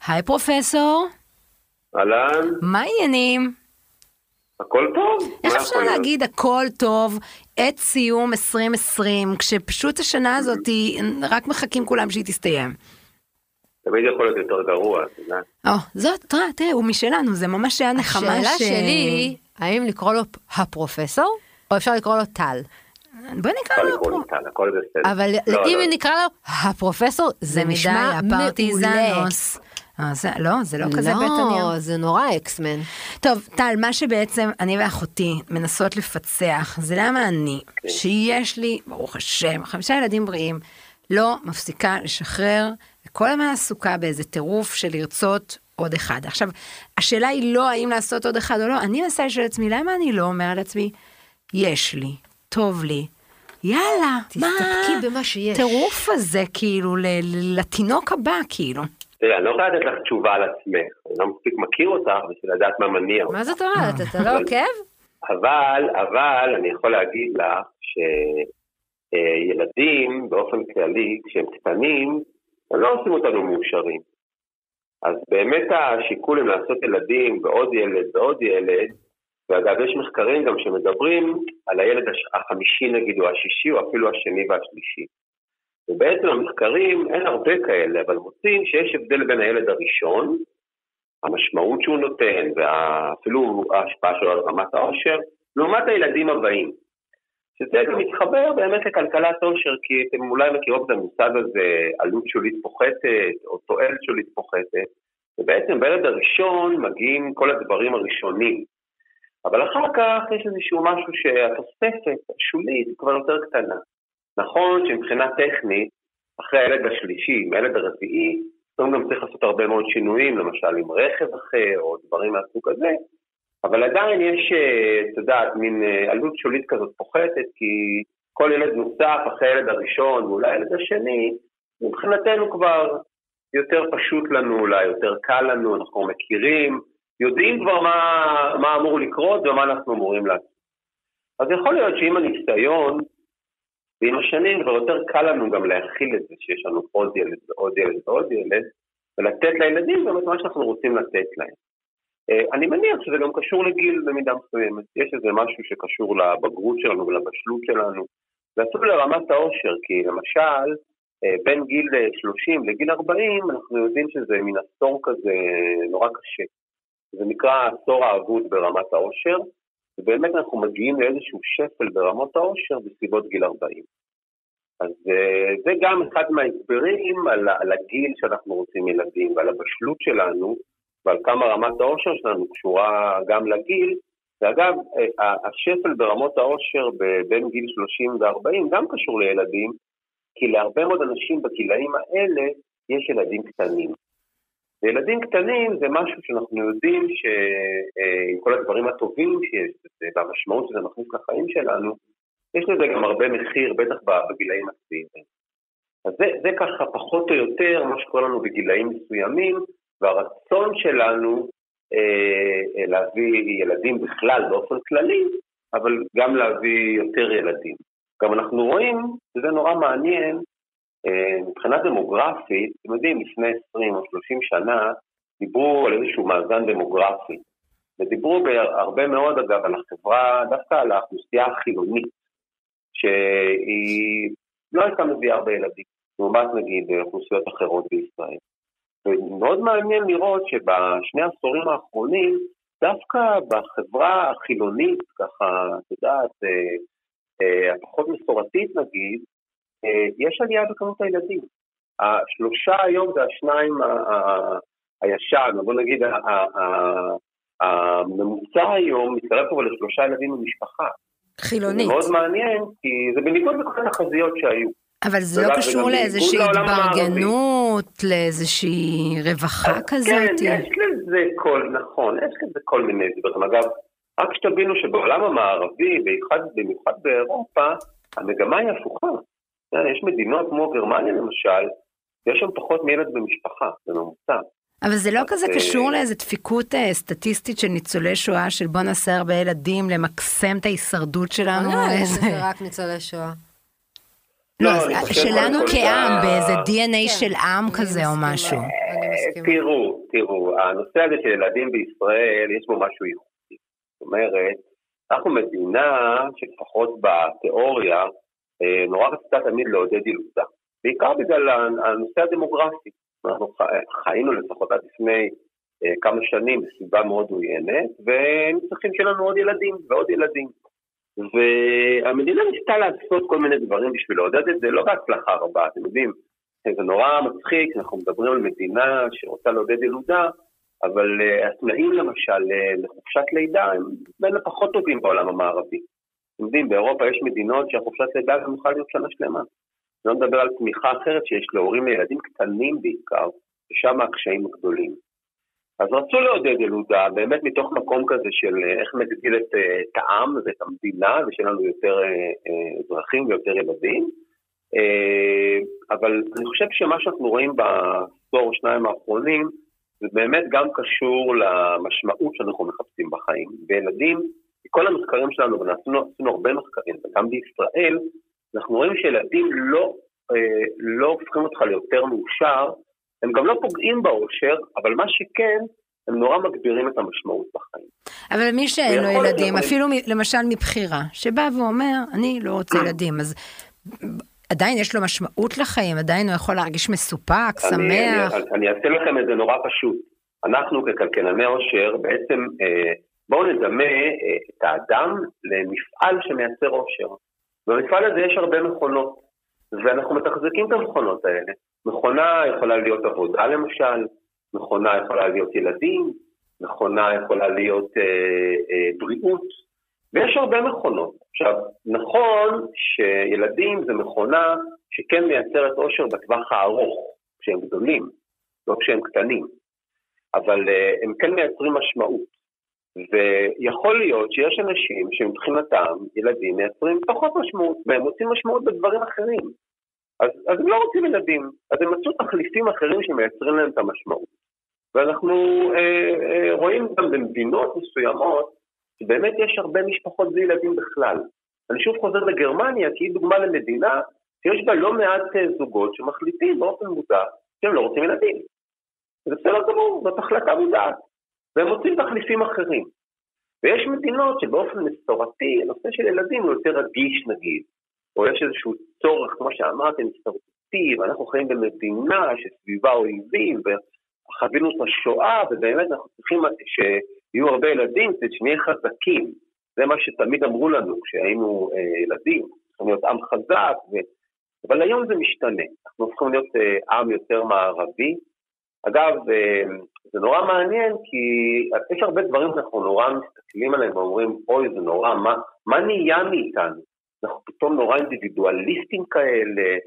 היי פרופסור, אהלן, מה העניינים? הכל טוב? איך אפשר יכול? להגיד הכל טוב את סיום 2020, כשפשוט השנה הזאת, היא- רק מחכים כולם שהיא תסתיים. תמיד יכול להיות יותר גרוע, את יודעת. או, זאת, תראה, תראה, הוא משלנו, זה ממש היה נחמה השאלה ש... שלי, האם לקרוא לו הפרופסור, או אפשר לקרוא לו טל? בוא נקרא אפשר לו בסדר. אבל לא, אם לא. נקרא לו הפרופסור, זה נשמע מעולה. אה, זה- לא, זה לא כזה בטוניה. לא, זה נורא אקסמן. טוב, טל, מה שבעצם אני ואחותי מנסות לפצח, זה למה אני, שיש לי, ברוך השם, חמישה ילדים בריאים, לא מפסיקה לשחרר, וכל הזמן עסוקה באיזה טירוף של לרצות עוד אחד. עכשיו, השאלה היא לא האם לעשות עוד אחד או לא, אני מנסה לשאול את עצמי, למה אני לא אומר לעצמי, יש לי, טוב לי, יאללה, מה תסתפקי במה שיש. הטירוף הזה, כאילו, לתינוק הבא, כאילו. תראה, אני לא יכול לתת לך תשובה על עצמך, אני לא מספיק מכיר אותך בשביל לדעת מה מניע אותך. מה זאת אומרת? אתה לא עוקב? אבל, אבל אני יכול להגיד לך שילדים באופן כללי, כשהם קטנים, הם לא עושים אותנו מאושרים. אז באמת השיקול אם לעשות ילדים ועוד ילד ועוד ילד, ואגב יש מחקרים גם שמדברים על הילד החמישי נגיד או השישי או אפילו השני והשלישי. ובעצם המחקרים, אין הרבה כאלה, אבל מוצאים שיש הבדל בין הילד הראשון, המשמעות שהוא נותן ואפילו ההשפעה שלו על רמת העושר, לעומת הילדים הבאים. שזה גם מתחבר באמת לכלכלת עושר, כי אתם אולי מכירות את המושג הזה, עלות שולית פוחתת או תועלת שולית פוחתת, ובעצם בילד הראשון מגיעים כל הדברים הראשונים. אבל אחר כך יש איזשהו משהו שהתוספת השולית כבר יותר קטנה. נכון שמבחינה טכנית, אחרי הילד השלישי, עם הילד הרביעי, פתאום גם צריך לעשות הרבה מאוד שינויים, למשל עם רכב אחר או דברים מהסוג הזה, אבל עדיין יש, אה, את יודעת, מין אה, עלות שולית כזאת פוחתת, כי כל ילד נוסף אחרי הילד הראשון ואולי הילד השני, מבחינתנו כבר יותר פשוט לנו, אולי יותר קל לנו, אנחנו מכירים, יודעים כבר מה, מה אמור לקרות ומה אנחנו אמורים לעשות. אז יכול להיות שעם הניסיון ועם השנים כבר יותר קל לנו גם להכיל את זה שיש לנו עוד ילד ועוד ילד ועוד ילד, ולתת לילדים גם את מה שאנחנו רוצים לתת להם. אה, אני מניח שזה גם קשור לגיל במידה מסוימת. יש איזה משהו שקשור לבגרות שלנו ולבשלות שלנו, ואפילו לרמת העושר, כי למשל, אה, בין גיל 30 לגיל 40, אנחנו יודעים שזה מין עשור כזה נורא קשה. זה נקרא העשור האבוד ברמת העושר, ובאמת אנחנו מגיעים לאיזשהו שפל ברמות העושר בסביבות גיל 40. אז אה, זה גם אחד מההסברים על, על הגיל שאנחנו רוצים ילדים ועל הבשלות שלנו ועל כמה רמת העושר שלנו קשורה גם לגיל. ואגב, אה, השפל ברמות העושר בין גיל 30 ו-40 גם קשור לילדים, כי להרבה מאוד אנשים בגילאים האלה יש ילדים קטנים. וילדים קטנים זה משהו שאנחנו יודעים שעם כל הדברים הטובים שיש בזה, והמשמעות שזה מכניס לחיים שלנו, יש לזה גם הרבה מחיר, בטח בגילאים הצעירים. אז זה, זה ככה פחות או יותר מה שקורה לנו בגילאים מסוימים, והרצון שלנו אה, אה, להביא ילדים בכלל באופן כללי, אבל גם להביא יותר ילדים. גם אנחנו רואים, וזה נורא מעניין, אה, מבחינה דמוגרפית, אתם יודעים, לפני 20 או 30 שנה, דיברו על איזשהו מאזן דמוגרפי. ודיברו בהרבה מאוד, אגב, על החברה, דווקא על האוכלוסייה החילונית, שהיא לא הייתה מביאה הרבה ילדים, לעומת נגיד אוכלוסיות אחרות בישראל. ומאוד מעניין לראות שבשני העשורים האחרונים, דווקא בחברה החילונית, ככה, את יודעת, אה, אה, הפחות מסורתית נגיד, אה, יש עלייה בכמות הילדים. השלושה היום זה השניים הישן, בוא נגיד הממוצע היום מתקרב כבר לשלושה ילדים במשפחה. חילונית. זה מאוד מעניין, כי זה בניגוד לכל התחזיות שהיו. אבל זה לא קשור לאיזושהי התברגנות, לאיזושהי רווחה כזאת? כן, יש לזה כל, נכון, יש לזה כל מיני דברים. אגב, רק שתבינו שבעולם המערבי, במיוחד באירופה, המגמה היא הפוכה. יש מדינות כמו גרמניה למשל, יש שם פחות מילד במשפחה, בממוצע. אבל זה לא כזה אה, קשור לאיזה דפיקות אה, סטטיסטית של ניצולי שואה, של בוא נעשה הרבה ילדים, למקסם את ההישרדות שלנו. לא, זה רק ניצולי שואה. לא, לא שלנו כעם, באיזה DNA כן, של עם כזה או משהו. תראו, תראו, הנושא הזה של ילדים בישראל, יש בו משהו ייחודי. זאת אומרת, אנחנו מדינה שלפחות בתיאוריה, נורא רצתה תמיד לעודד ילודה. בעיקר בגלל הנושא הדמוגרפי. אנחנו חיינו לפחות עד לפני אה, כמה שנים בסביבה מאוד עוינת, והיינו צריכים שיהיה לנו עוד ילדים ועוד ילדים. והמדינה ניסתה לעשות כל מיני דברים בשביל לעודד את זה, לא בהצלחה רבה, אתם יודעים, זה נורא מצחיק, אנחנו מדברים על מדינה שרוצה לעודד ילודה, אבל התנאים למשל לחופשת לידה הם בין הפחות טובים בעולם המערבי. אתם יודעים, באירופה יש מדינות שהחופשת לידה גם יכולה להיות שנה שלמה. לא מדבר על תמיכה אחרת שיש להורים לילדים קטנים בעיקר, ושם הקשיים הגדולים. אז רצו לעודד ילודה, באמת מתוך מקום כזה של אה, איך נגדיל את, אה, את העם ואת המדינה, ושיהיה לנו יותר אה, אזרחים ויותר ילדים. אבל אני חושב שמה שאנחנו רואים בעשור או שניים האחרונים, זה באמת גם קשור למשמעות שאנחנו מחפשים בחיים. וילדים, כל המחקרים שלנו, ועשינו הרבה מחקרים, וגם בישראל, אנחנו רואים שילדים לא, לא הופכים אותך ליותר מאושר, הם גם לא פוגעים באושר, אבל מה שכן, הם נורא מגבירים את המשמעות בחיים. אבל מי שאין לו ילדים, אפילו למשל מבחירה, שבא ואומר, אני לא רוצה ילדים, אז עדיין יש לו משמעות לחיים, עדיין הוא יכול להרגיש מסופק, שמח. אני, אני אעשה לכם את זה נורא פשוט. אנחנו ככלכלני עושר, בעצם אה, בואו נדמה אה, את האדם למפעל שמייצר עושר. במפעל הזה יש הרבה מכונות, ואנחנו מתחזקים את המכונות האלה. מכונה יכולה להיות עבודה למשל, מכונה יכולה להיות ילדים, מכונה יכולה להיות אה, אה, בריאות, ויש הרבה מכונות. עכשיו, נכון שילדים זה מכונה שכן מייצרת אושר בטווח הארוך, כשהם גדולים, לא כשהם קטנים, אבל אה, הם כן מייצרים משמעות. ויכול להיות שיש אנשים שמבחינתם ילדים מייצרים פחות משמעות, והם מוצאים משמעות בדברים אחרים. אז, אז הם לא רוצים ילדים, אז הם מצאו תחליפים אחרים שמייצרים להם את המשמעות. ואנחנו אה, אה, רואים גם במדינות מסוימות, שבאמת יש הרבה משפחות בלי ילדים בכלל. אני שוב חוזר לגרמניה, כי היא דוגמה למדינה שיש בה לא מעט אה, זוגות שמחליטים באופן מודע שהם לא רוצים ילדים. זה בסדר גמור, זאת החלטה מודעת. והם מוצאים תחליפים אחרים. ויש מדינות שבאופן מסורתי, הנושא של ילדים הוא יותר רגיש נגיד. או יש איזשהו צורך, כמו שאמרתם, הישרדותי, ואנחנו חיים במדינה שסביבה אויבים, וחווינו את השואה, ובאמת אנחנו צריכים שיהיו הרבה ילדים כדי שנהיה חזקים. זה מה שתמיד אמרו לנו כשהיינו אה, ילדים, צריכים להיות עם חזק, ו... אבל היום זה משתנה, אנחנו הופכים להיות אה, עם יותר מערבי. אגב, אה, זה נורא מעניין כי יש הרבה דברים שאנחנו נורא מסתכלים עליהם ואומרים, אוי, זה נורא, מה, מה נהיה מאיתנו? אנחנו פתאום נורא אינדיבידואליסטים כאלה,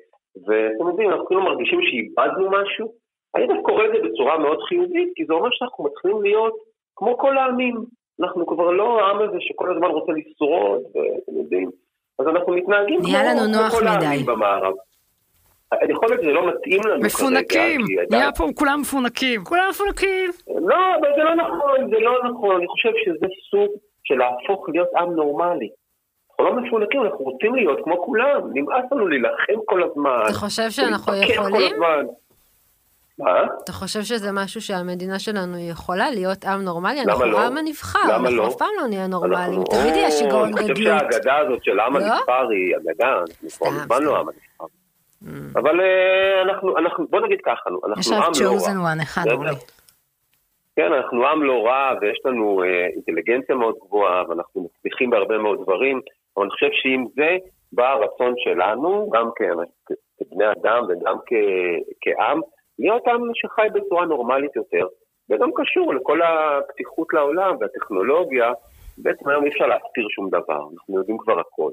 ואתם יודעים, אנחנו כאילו מרגישים שאיבדנו משהו. אני דווקא קורא לזה בצורה מאוד חיובית, כי זה אומר שאנחנו מתחילים להיות כמו כל העמים. אנחנו כבר לא העם הזה שכל הזמן רוצה לשרוד, ואתם יודעים, אז אנחנו מתנהגים כמו, כמו כל העמים במערב. יכול להיות שזה לא מתאים לנו מפונקים, נהיה פה כולם מפונקים. כולם מפונקים. לא, אבל זה לא נכון, זה לא נכון. אני חושב שזה סוג של להפוך להיות עם נורמלי. אנחנו לא מפונקים, אנחנו רוצים להיות כמו כולם. נמאס לנו להילחם כל הזמן. אתה חושב שאנחנו יכולים? מה? אתה חושב שזה משהו שהמדינה שלנו יכולה להיות עם נורמלי? למה אנחנו לא? עם הנבחר, למה אנחנו לא? אף פעם לא נהיה נורמליים, אנחנו- תמיד יהיה שיגעון אני חושב גדלות. שהאגדה הזאת של עם לא? הנבחר היא אגדה, אנחנו כבר מזמן. לא עם הנבחר. אבל אה, אנחנו, אנחנו, בוא נגיד ככה, אנחנו יש עם לא רע. chosen one אחד, בסדר? אורלי. כן, אנחנו עם לא רע ויש לנו אה, אינטליגנציה מאוד גבוהה ואנחנו מצליחים בהרבה מאוד דברים, אבל אני חושב שעם זה בא הרצון שלנו, גם כבני אדם וגם כעם, להיות עם שחי בצורה נורמלית יותר, וגם קשור לכל הפתיחות לעולם והטכנולוגיה. בעצם היום אי אפשר להסתיר שום דבר, אנחנו יודעים כבר הכל.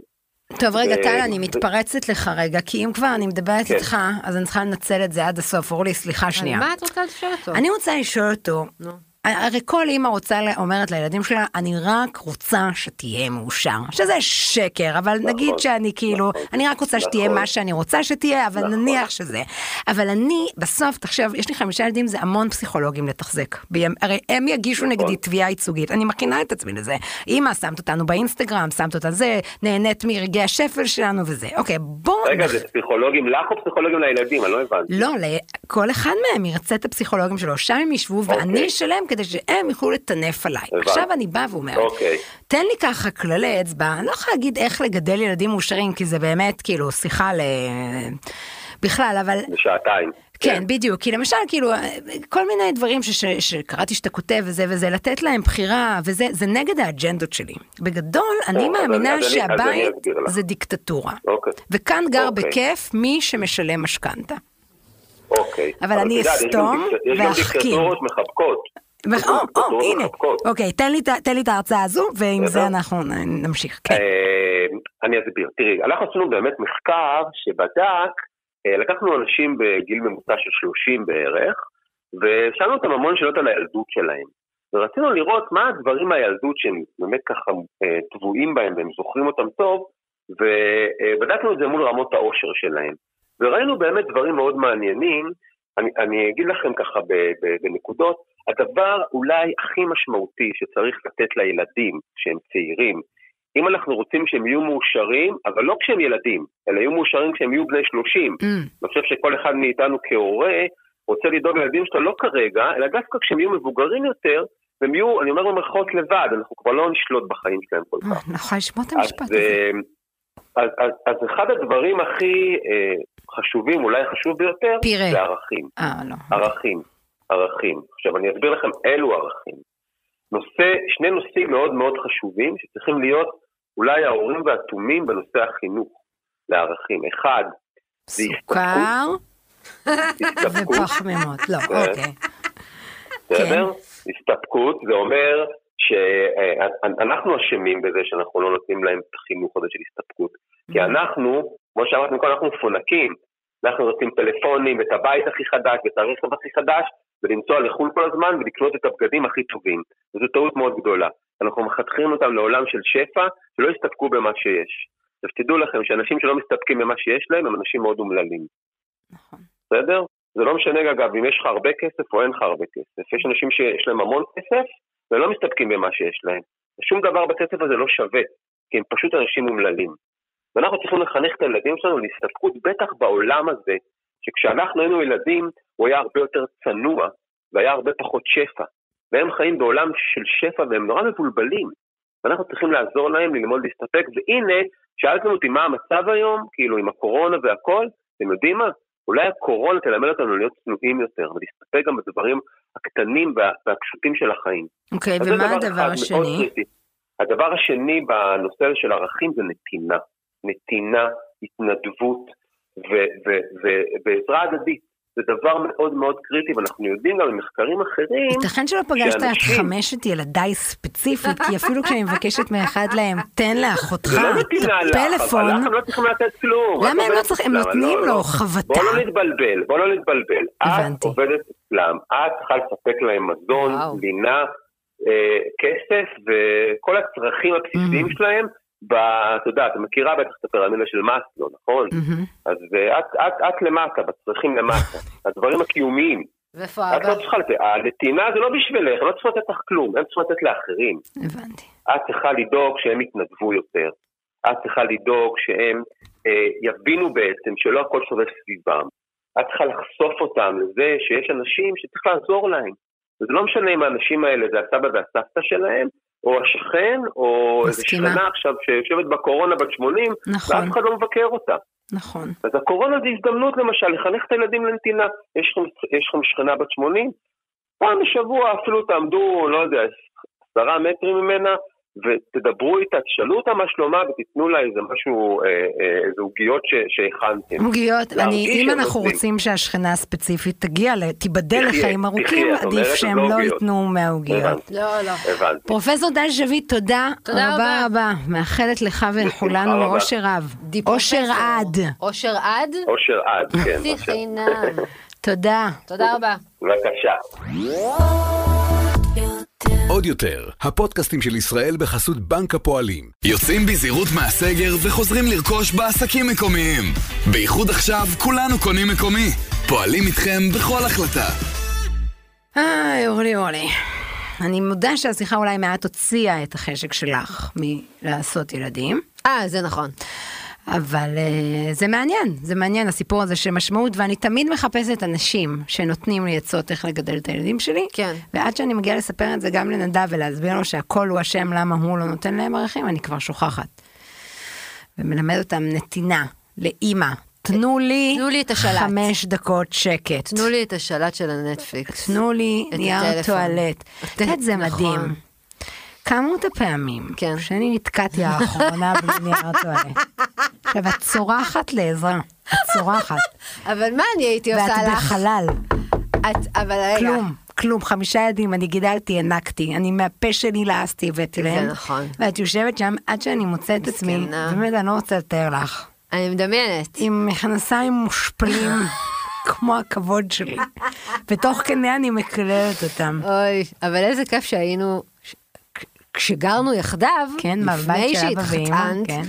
טוב, רגע, טל, אני מתפרצת לך רגע, כי אם כבר אני מדברת כן. איתך, אז אני צריכה לנצל את זה עד הסוף. אורלי, סליחה שנייה. מה את רוצה לשאול אותו? אני רוצה לשאול אותו, נו. הרי כל אימא רוצה, אומרת לילדים שלה, אני רק רוצה שתהיה מאושר. שזה שקר, אבל נגיד שאני כאילו, נכון, אני רק רוצה שתהיה נכון. מה שאני רוצה שתהיה, אבל נכון. נניח שזה. אבל אני, בסוף, תחשב, יש לי חמישה ילדים, זה המון פסיכולוגים לתחזק. בימ- הרי הם יגישו נכון. נגדי תביעה ייצוגית, אני מכינה את עצמי לזה. אימא, שמת אותנו באינסטגרם, שמת אותה זה, נהנית מרגעי השפל שלנו וזה. אוקיי, בוא... רגע, זה פסיכולוגים לך או פסיכולוגים לילדים? אני לא הבנתי. לא, כל אחד מהם ירצה את הפסיכולוגים שלו, שם הם ישבו ואני אוקיי. אשלם כדי שהם יוכלו לטנף עליי. הבנתי. עכשיו אני באה ואומרת, אוקיי. תן לי ככה כללי אצבע, אני לא יכולה להגיד איך לגדל ילדים מאושרים, כי זה באמת כאילו שיחה ל... בכלל, אבל בשעתיים. כן, בדיוק, כי למשל, כאילו, כל מיני דברים ש- ש- שקראתי שאתה כותב וזה וזה, לתת להם בחירה, וזה זה נגד האג'נדות שלי. בגדול, אני אז אני- מאמינה אז אני- אז אני שהבית. זה דיקטטורה. אוקיי. וכאן גר אוקיי. בכיף מי שמשלם משכנתה. אוקיי. אבל אני אסתום דיקט- יש גם ואחכים. דיקטטורות מחבקות. או, הנה. אוקיי, תן לי את- ההרצאה הזו, ועם זה. אנחנו נמשיך. כן. אה, אני אסביר. תראי, אנחנו עשינו באמת מחקר שבדק, אה, לקחנו אנשים בגיל ממוצע של 30 בערך, ושאלנו אותם המון שאלות על הילדות שלהם. ורצינו לראות מה הדברים מהילדות שהם באמת ככה אה, טבועים בהם והם זוכרים אותם טוב, ובדקנו את זה מול רמות העושר שלהם. וראינו באמת דברים מאוד מעניינים. אני, אני אגיד לכם ככה בנקודות, הדבר אולי הכי משמעותי שצריך לתת לילדים כשהם צעירים, אם אנחנו רוצים שהם יהיו מאושרים, אבל לא כשהם ילדים, אלא יהיו מאושרים כשהם יהיו בני 30. Mm, אני חושב שכל אחד מאיתנו כהורה רוצה לדאוג לילדים שלו לא כרגע, אלא דווקא כשהם יהיו מבוגרים יותר, והם יהיו, אני אומר במרכאות לבד, אנחנו כבר לא נשלוט בחיים שלהם כל כך. אני יכולה לשמוע את המשפט הזה. אה, אז, אז, אז אחד הדברים הכי אה, חשובים, אולי החשוב ביותר, פירה. זה ערכים. אה, לא. ערכים, ערכים. עכשיו אני אסביר לכם אילו ערכים. נושא, שני נושאים מאוד מאוד חשובים שצריכים להיות אולי האורים והתומים בנושא החינוך לערכים. אחד, זה סוכר ופחמימות. לא, כן. אוקיי. בסדר? הסתפקות, זה אומר שאנחנו אשמים בזה שאנחנו לא נותנים להם את החינוך הזה של הסתפקות. כי אנחנו, כמו שאמרתי קודם, אנחנו מפונקים. אנחנו רוצים טלפונים ואת הבית הכי חדש ואת הרכב הכי חדש, ולנסוע לחו"ל כל הזמן ולקנות את הבגדים הכי טובים. וזו טעות מאוד גדולה. אנחנו מחתכים אותם לעולם של שפע, שלא יסתפקו במה שיש. עכשיו תדעו לכם שאנשים שלא מסתפקים במה שיש להם, הם אנשים מאוד אומללים. נכון. בסדר? זה לא משנה אגב אם יש לך הרבה כסף או אין לך הרבה כסף. יש אנשים שיש להם המון כסף ולא מסתפקים במה שיש להם. שום דבר בכסף הזה לא שווה, כי הם פשוט אנשים אומללים. ואנחנו צריכים לחנך את הילדים שלנו להסתפקות, בטח בעולם הזה, שכשאנחנו היינו ילדים הוא היה הרבה יותר צנוע והיה הרבה פחות שפע. והם חיים בעולם של שפע והם נורא מבולבלים. ואנחנו צריכים לעזור להם ללמוד להסתפק, והנה, שאלתם אותי מה המצב היום, כאילו עם הקורונה והכל, אתם יודעים מה? אולי הקורונה תלמד אותנו להיות צנועים יותר, ולהסתפק גם בדברים הקטנים וה- והפשוטים של החיים. אוקיי, זה ומה דבר הדבר השני? הדבר השני בנושא של ערכים זה נתינה. נתינה, התנדבות ו- ו- ו- ועזרה הדדית. זה דבר מאוד מאוד קריטי, ואנחנו יודעים גם ממחקרים אחרים, ייתכן שלא פגשת את שאנשים- חמשת ילדיי ספציפית, כי אפילו כשאני מבקשת מאחד להם, תן לאחותך זה לא את לך, אבל הפלאפון, הם לא צריכים לתת כלום. למה את הם לא צריכים? הם נותנים לא, לו לא. חבטה. בוא לא נתבלבל, בוא לא נתבלבל. הבנתי. את עובדת אצלם, את צריכה לספק להם מזון. לינה, אה, כסף וכל הצרכים הבסיסיים Mm. שלהם. ב- את יודעת, את מכירה בטח את הפירמידה של מאסלו, נכון? אז אה, את, למטה, בצרכים למטה, הדברים הקיומיים. ואיפה את לא? צריכה לתת, הנתינה זה לא בשבילך, לא צריכה לתת לך כלום, הם צריכים לתת לאחרים. הבנתי. את צריכה לדאוג שהם יתנדבו יותר. את צריכה לדאוג שהם אה, יבינו בעצם שלא הכל סובב סביבם. את צריכה לחשוף אותם לזה שיש אנשים שצריך לעזור להם. וזה לא משנה אם האנשים האלה זה הסבא והסבתא שלהם, או השכן, או איזה מסכימה. שכנה עכשיו שיושבת בקורונה בת 80, נכון. ואף אחד לא מבקר אותה. נכון. אז הקורונה זה הזדמנות למשל לחנך את הילדים לנתינה. יש לכם, יש לכם שכנה בת 80? פעם בשבוע אפילו תעמדו, לא יודע, עשרה מטרים ממנה, ותדברו איתה, תשאלו אותה מה שלומה ותיתנו לה איזה משהו, אה, אה, איזה עוגיות שהכנתם. עוגיות, אם אנחנו. רוצים שהשכנה הספציפית תגיע, ל- תיבדל תחיה, לחיים ארוכים, עדיף שהם לא לא. ייתנו מהעוגיות. לא, לא. הבנתי. פרופסור דן שביט, תודה תודה רבה רבה. רבה. מאחלת לך ולכולנו. אושר רב. אושר. עד. אושר עד? אושר עד, כן. תודה. תודה רבה. בבקשה. עוד יותר, הפודקאסטים של ישראל בחסות בנק הפועלים. יוצאים בזהירות מהסגר וחוזרים לרכוש בעסקים מקומיים. בייחוד עכשיו כולנו קונים מקומי. פועלים איתכם בכל החלטה. איי, אורלי אורלי. אני מודה שהשיחה אולי מעט הוציאה את החשק שלך מלעשות ילדים, אה, זה נכון. אבל uh, זה מעניין, זה מעניין הסיפור הזה של משמעות, ואני תמיד מחפשת אנשים שנותנים לי עצות איך לגדל את הילדים שלי, כן. ועד שאני מגיעה לספר את זה גם לנדב ולהסביר לו שהכל הוא אשם למה הוא לא נותן להם ערכים, אני כבר שוכחת. ומלמד אותם נתינה לאימא. תנו לי, תנו לי את השלט. חמש דקות שקט. תנו לי את השלט של הנטפליקס. תנו לי נייר. טואלט. את זה נכון. מדהים. כמות הפעמים כן. שאני נתקעתי האחרונה בלי נייר טואלט. עכשיו, את צורחת לעזרה. את צורחת. אבל מה אני הייתי עושה ואת לך? בחלל. את- אבל רגע. כלום, כלום. חמישה ילדים, אני גידלתי, הענקתי. אני מהפה שלי לעסתי, הבאתי זה להם. נכון. ואת יושבת שם עד שאני מוצאת את עצמי. באמת, אני לא רוצה לתאר לך. אני מדמיינת. עם מכנסיים מושפלים, כמו הכבוד שלי. ותוך כדי אני מקללת אותם. אוי, אבל איזה כיף שהיינו, כשגרנו יחדיו, כן, לפני שהתחתנת, כן.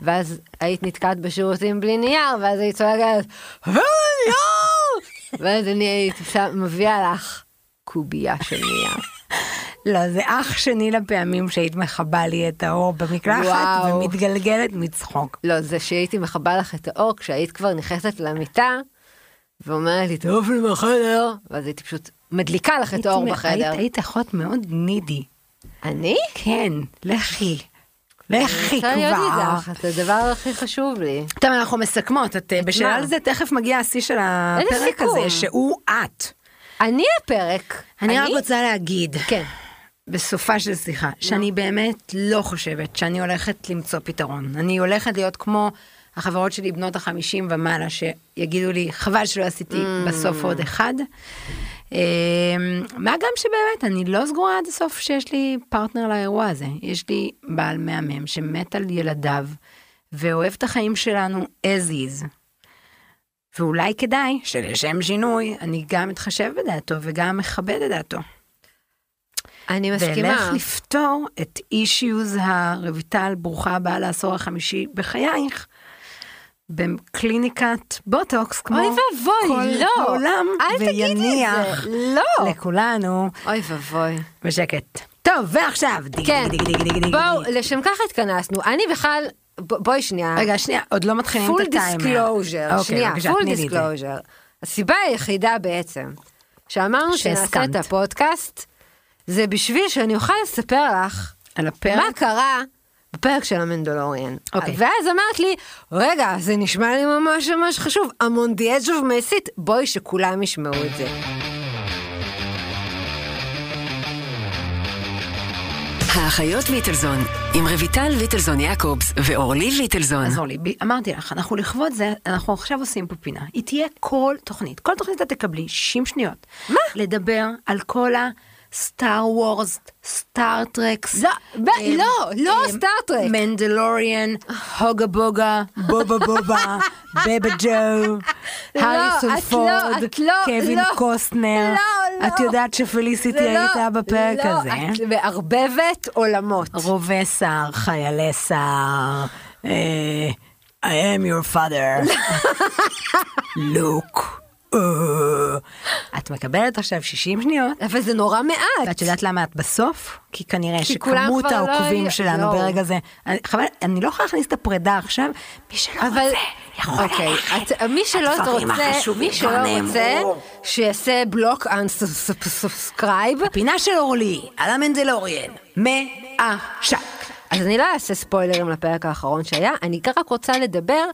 ואז היית נתקעת בשירותים בלי נייר, ואז היית צועקת, "אבל נייר! ואז אני הייתי מביאה לך קובייה של נייר. לא, זה אח שני לפעמים שהיית מכבה לי את האור במקלחת וואו. ומתגלגלת מצחוק. לא, זה שהייתי מכבה לך את האור כשהיית כבר נכנסת למיטה, ואומרת לי, טוב לי בחדר, ואז הייתי פשוט מדליקה לך את האור בחדר. היית, היית אחות מאוד נידי. אני? כן, לכי. לכי רוצה להיות כבר. איתך, זה הדבר הכי חשוב לי. טוב, אנחנו מסכמות. את אה, בשאלה? על זה תכף מגיע השיא של הפרק? הזה, שהוא את. אני הפרק. אני רק רוצה להגיד, כן. בסופה של שיחה, שאני באמת לא חושבת שאני הולכת למצוא פתרון. אני הולכת להיות כמו החברות שלי בנות החמישים ומעלה, שיגידו לי, חבל שלא עשיתי Mm. בסוף עוד אחד. אמ, מה גם שבאמת, אני לא סגורה עד הסוף שיש לי פרטנר לאירוע הזה. יש לי בעל מהמם שמת על ילדיו, ואוהב את החיים שלנו as is. ואולי כדאי שלשם שינוי, אני גם אתחשב בדעתו וגם מכבד את דעתו. אני מסכימה. ואלך לפתור את אישיוז הרויטל, ברוכה הבאה לעשור החמישי בחייך, בקליניקת בוטוקס, כמו אוי ואבוי, כל לא. העולם, אל תגידי את ויניח זה. לא. לכולנו אוי ואבוי. בשקט. טוב, ועכשיו, דיג כן. דיג דיג דיג דיג דיג. בואו, לשם כך התכנסנו. אני בכלל, ב- בואי שנייה. רגע, שנייה, עוד לא מתחילים פול את הטיימר. דיסקלוז'ר, אוקיי, שנייה, בבקשה, פול תני לי את זה. דיסקלוז'ר. הסיבה היחידה בעצם, שאמרנו שנעשה שהסכמת. את הפודקאסט, זה בשביל שאני אוכל לספר לך על הפרק? מה קרה בפרק של המנדולוריאן. אוקיי. ואז אמרת לי, רגע, זה נשמע לי ממש ממש חשוב, on the edge of my seat, בואי שכולם ישמעו את זה. האחיות ליטלזון, עם רויטל ליטלזון יעקובס ואורלי ליטלזון. אז אורלי, אמרתי לך, אנחנו לכבוד זה, אנחנו עכשיו עושים פה פינה. היא תהיה כל תוכנית. כל תוכנית את תקבלי 60 שניות. מה? לדבר על כל הסטאר וורס, סטאר טרקס. לא, לא, לא סטארטרק. מנדלוריאן, הוגה בוגה, בובה בובה, בבה ג'ו, הריסון פורד, קווין קוסטנר. את יודעת שפליסיטי זה לא- הייתה בפרק לא, הזה. את מערבבת עולמות. רובי שר, חיילי שר, אה, I am your father, לוק. אה. את מקבלת עכשיו 60 שניות, אבל זה נורא מעט. ואת יודעת למה את בסוף? כי כנראה כי שכמות לא העוקבים שלנו לא. ברגע זה, חבל, אני לא יכולה להכניס את הפרידה עכשיו, מי שלא אבל, רוצה, יכול אוקיי, ללכת. את- מי שלא רוצה, מי שלא רוצה. שיעשה בלוק אנסאבסקרייב. פינה של אורלי, על המנדלוריאן, מעשק. אז אני לא אעשה ספוילרים לפרק האחרון שהיה, אני רק רוצה לדבר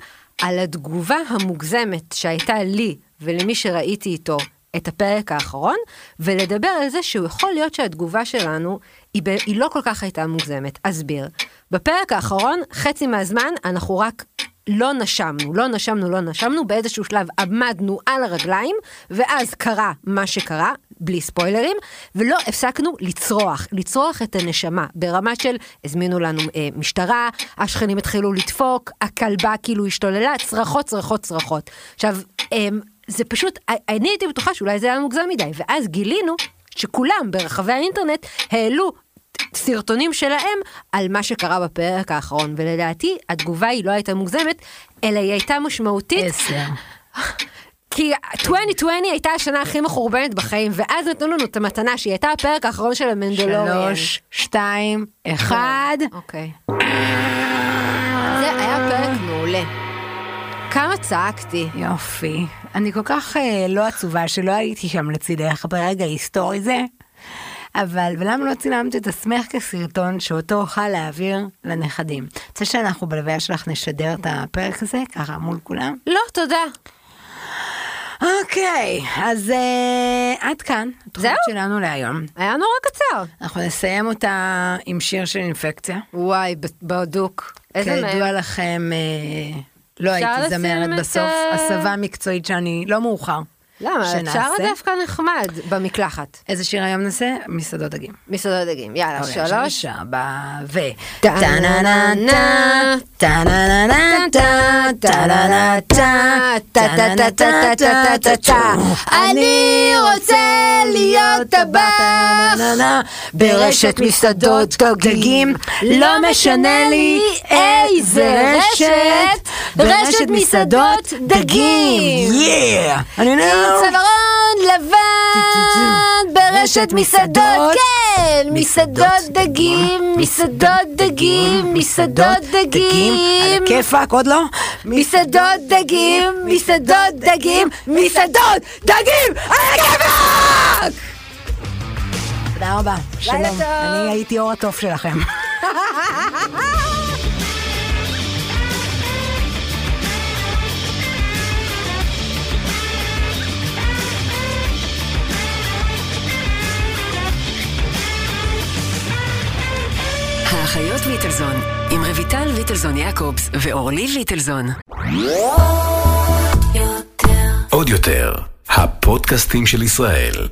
על התגובה המוגזמת שהייתה לי ולמי שראיתי איתו את הפרק האחרון, ולדבר על זה שהוא יכול להיות שהתגובה שלנו היא, היא לא כל כך הייתה מוגזמת. אסביר. בפרק האחרון, חצי מהזמן אנחנו רק לא נשמנו, לא נשמנו, לא נשמנו, באיזשהו שלב עמדנו על הרגליים, ואז קרה מה שקרה, בלי ספוילרים, ולא הפסקנו לצרוח, לצרוח את הנשמה, ברמה של הזמינו לנו אה, משטרה, השכנים התחילו לדפוק, הכלבה כאילו השתוללה, צרחות, צרחות, צרחות. עכשיו, אה, זה פשוט, אני הייתי בטוחה שאולי זה היה מוגזם מדי, ואז גילינו שכולם ברחבי האינטרנט העלו סרטונים שלהם על מה שקרה בפרק האחרון, ולדעתי התגובה היא לא הייתה מוגזמת, אלא היא הייתה משמעותית, עשר. כי 2020 הייתה השנה הכי מחורבנת בחיים, ואז נתנו לנו את המתנה שהיא הייתה הפרק האחרון של המנדלוריאן. שלוש, שתיים, אחד. אוקיי. זה היה פרק מעולה. כמה צעקתי. יופי. אני כל כך אה, לא עצובה שלא הייתי שם לצידך ברגע היסטורי זה. אבל, ולמה לא צילמת את עצמך כסרטון שאותו אוכל להעביר לנכדים? רוצה שאנחנו בלוויה שלך נשדר את הפרק הזה, ככה מול כולם? לא, תודה. אוקיי, אז אה, עד כאן, התוכנית? שלנו להיום. היה נורא קצר. אנחנו נסיים אותה עם שיר של אינפקציה. וואי, בדוק. איזה כידוע מהם? לכם, אה, לא הייתי זמרת בסוף, אה, הסבה מקצועית שאני, לא מאוחר. למה? שנעשה. אפשר דווקא נחמד במקלחת. איזה שיר היום נעשה? מסעדות דגים. מסעדות דגים. יאללה, אוקיי, שלוש. ארבע, ו... אני רוצה להיות טבח ברשת מסעדות דגים, לא משנה לי איזה רשת, ברשת מסעדות דגים. יאה! אני עם צווארון לבן ברשת מסעדות, כן, מסעדות דגים, מסעדות דגים, מסעדות דגים. על הכיפאק, עוד לא? מסעדות דגים, מסעדות דגים, מסעדות דגים, על הכיפאק! תודה רבה. שלום. אני הייתי אור התוף שלכם. האחיות ליטלזון, עם רויטל ליטלזון יעקובס ואורלי ליטלזון. עוד יותר, הפודקאסטים של ישראל.